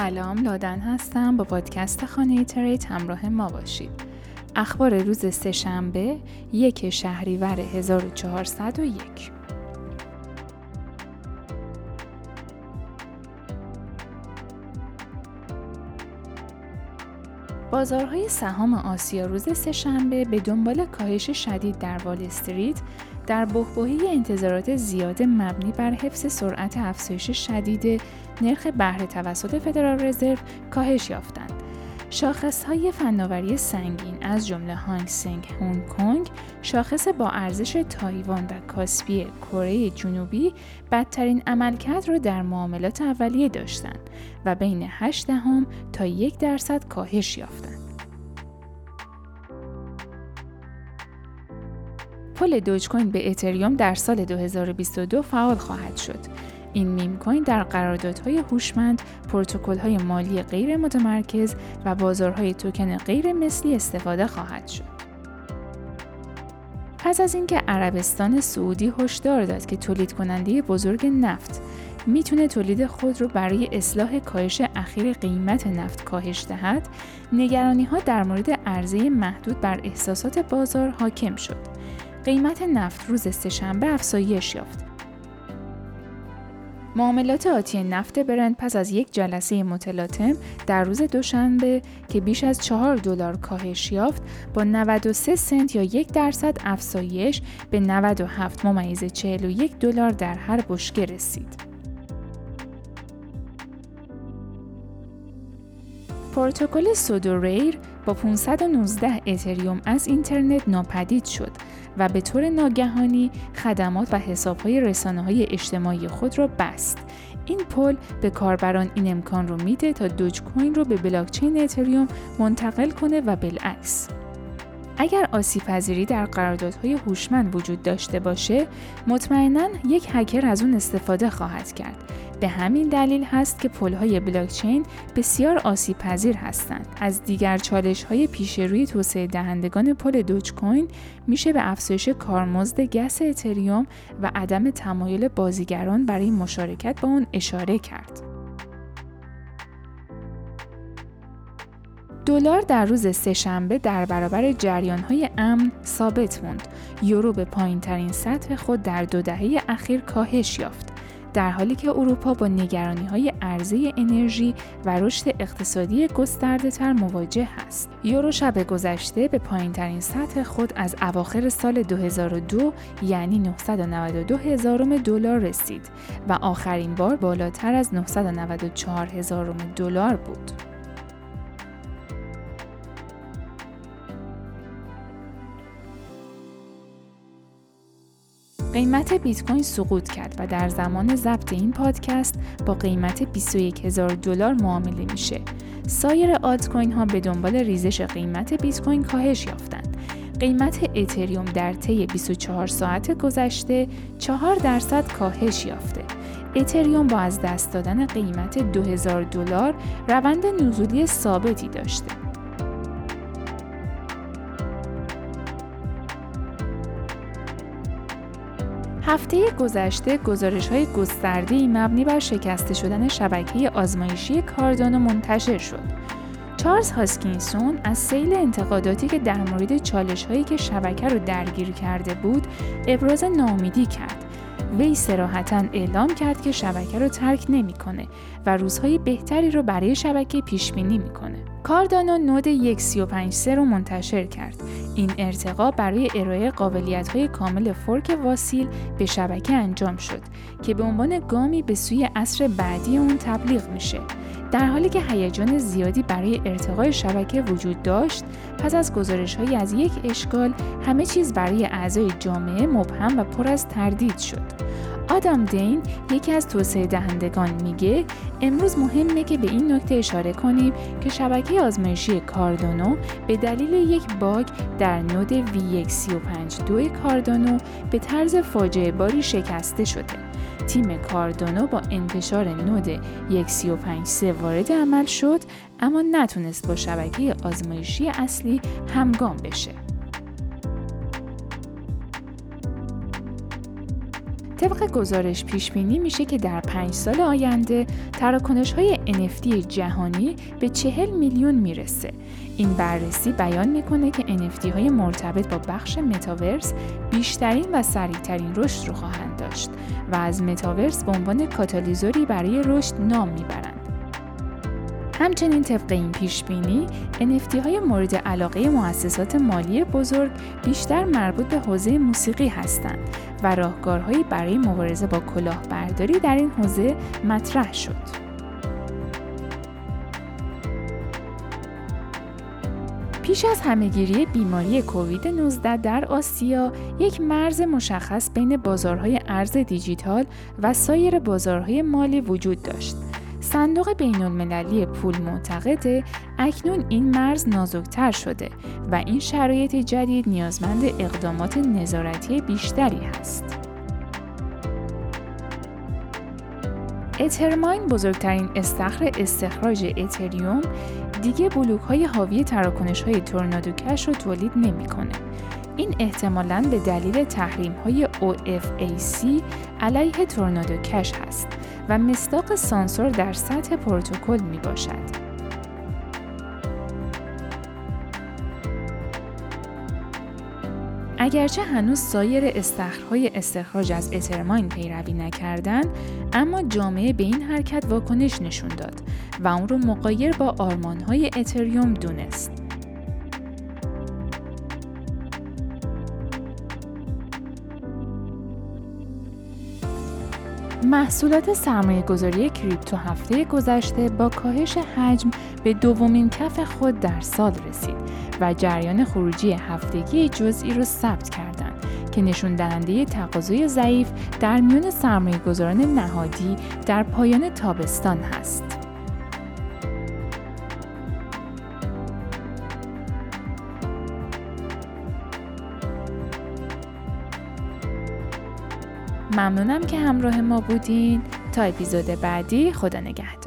سلام لادن هستم. با پادکست خانه تریت همراه ما باشید. اخبار روز سهشنبه یک شهریور 1401 بازارهای سهام آسیا روز سهشنبه به دنبال کاهش شدید در وال استریت در بحبوحی انتظارات زیاد مبنی بر حفظ سرعت افزایش شدید نرخ بهره توسط فدرال رزرو کاهش یافتند. های فناوری سنگین از جمله هانگ سنگ هونگ کنگ، شاخص با ارزش تایوان و کاسپی کره جنوبی بدترین عملکرد را در معاملات اولیه داشتند و بین 8 دهم تا یک درصد کاهش یافتند. پل دوج کوین به اتریوم در سال 2022 فعال خواهد شد. این میم کوین در قراردادهای هوشمند، پروتکل‌های مالی غیر متمرکز و بازارهای توکن غیر مثلی استفاده خواهد شد. پس از اینکه عربستان سعودی هشدار داد که تولید کننده بزرگ نفت می‌تونه تولید خود رو برای اصلاح کاهش اخیر قیمت نفت کاهش دهد، نگرانی ها در مورد عرضه محدود بر احساسات بازار حاکم شد. قیمت نفت روز سهشنبه افزایش یافت. معاملات آتی نفت برند پس از یک جلسه متلاطم در روز دوشنبه که بیش از 4 دلار کاهش یافت با 93 سنت یا یک درصد افزایش به 97 ممیز 41 دلار در هر بشکه رسید. پروتکل سودوریر با 519 اتریوم از اینترنت ناپدید شد و به طور ناگهانی خدمات و حسابهای رسانه های اجتماعی خود را بست. این پل به کاربران این امکان رو میده تا دوج کوین رو به بلاکچین اتریوم منتقل کنه و بالعکس. اگر آسیب پذیری در قراردادهای هوشمند وجود داشته باشه، مطمئنا یک هکر از اون استفاده خواهد کرد. به همین دلیل هست که پلهای بلاکچین بسیار آسیب پذیر هستند. از دیگر چالش های پیش روی توسعه دهندگان پل دوج کوین میشه به افزایش کارمزد گس اتریوم و عدم تمایل بازیگران برای مشارکت با اون اشاره کرد. دلار در روز سهشنبه در برابر های امن ثابت موند. یورو به پایین ترین سطح خود در دو دهه اخیر کاهش یافت. در حالی که اروپا با نگرانی های عرضه انرژی و رشد اقتصادی گسترده تر مواجه است. یورو شب گذشته به پایین ترین سطح خود از اواخر سال 2002 یعنی 992 هزارم دلار رسید و آخرین بار بالاتر از 994 هزارم دلار بود. قیمت بیت کوین سقوط کرد و در زمان ضبط این پادکست با قیمت 21 هزار دلار معامله میشه. سایر آلت کوین ها به دنبال ریزش قیمت بیت کوین کاهش یافتند. قیمت اتریوم در طی 24 ساعت گذشته 4 درصد کاهش یافته. اتریوم با از دست دادن قیمت 2000 دلار روند نزولی ثابتی داشته. هفته گذشته گزارش های گسترده مبنی بر شکسته شدن شبکه آزمایشی کاردانو منتشر شد. چارلز هاسکینسون از سیل انتقاداتی که در مورد چالش هایی که شبکه رو درگیر کرده بود ابراز ناامیدی کرد. وی سراحتا اعلام کرد که شبکه رو ترک نمی‌کنه و روزهای بهتری رو برای شبکه پیش بینی می‌کنه. کاردانو نود 1.35 رو منتشر کرد. این ارتقا برای ارائه قابلیت های کامل فورک واسیل به شبکه انجام شد که به عنوان گامی به سوی عصر بعدی اون تبلیغ میشه. در حالی که هیجان زیادی برای ارتقای شبکه وجود داشت، پس از گزارش های از یک اشکال همه چیز برای اعضای جامعه مبهم و پر از تردید شد. آدام دین یکی از توسعه دهندگان میگه امروز مهمه که به این نکته اشاره کنیم که شبکه آزمایشی کاردانو به دلیل یک باگ در نود V1352 کاردانو به طرز فاجعه باری شکسته شده. تیم کاردانو با انتشار نود 1353 وارد عمل شد اما نتونست با شبکه آزمایشی اصلی همگام بشه. طبق گزارش پیش بینی میشه که در پنج سال آینده تراکنش های NFT جهانی به چهل میلیون می‌رسه. این بررسی بیان می‌کنه که NFT های مرتبط با بخش متاورس بیشترین و سریعترین رشد رو خواهند داشت و از متاورس به عنوان کاتالیزوری برای رشد نام می‌برند. همچنین طبق این پیش بینی NFT های مورد علاقه مؤسسات مالی بزرگ بیشتر مربوط به حوزه موسیقی هستند و راهکارهایی برای مبارزه با کلاهبرداری در این حوزه مطرح شد. پیش از همهگیری بیماری کووید 19 در آسیا یک مرز مشخص بین بازارهای ارز دیجیتال و سایر بازارهای مالی وجود داشت صندوق بین المللی پول معتقده اکنون این مرز نازکتر شده و این شرایط جدید نیازمند اقدامات نظارتی بیشتری است. اترماین بزرگترین استخر استخراج اتریوم دیگه بلوک های حاوی تراکنش های تورنادو کش رو تولید نمی‌کنه. این احتمالاً به دلیل تحریم های OFAC علیه تورنادو کش هست و مصداق سانسور در سطح پروتکل می باشد. اگرچه هنوز سایر استخرهای استخراج از اترماین پیروی نکردند اما جامعه به این حرکت واکنش نشون داد و اون رو مقایر با آرمانهای اتریوم دونست محصولات سرمایه گذاری کریپتو هفته گذشته با کاهش حجم به دومین کف خود در سال رسید و جریان خروجی هفتگی جزئی را ثبت کردند که نشون دهنده تقاضای ضعیف در میان سرمایه گذاران نهادی در پایان تابستان هست. ممنونم که همراه ما بودین. تا اپیزود بعدی خدا نگهدار.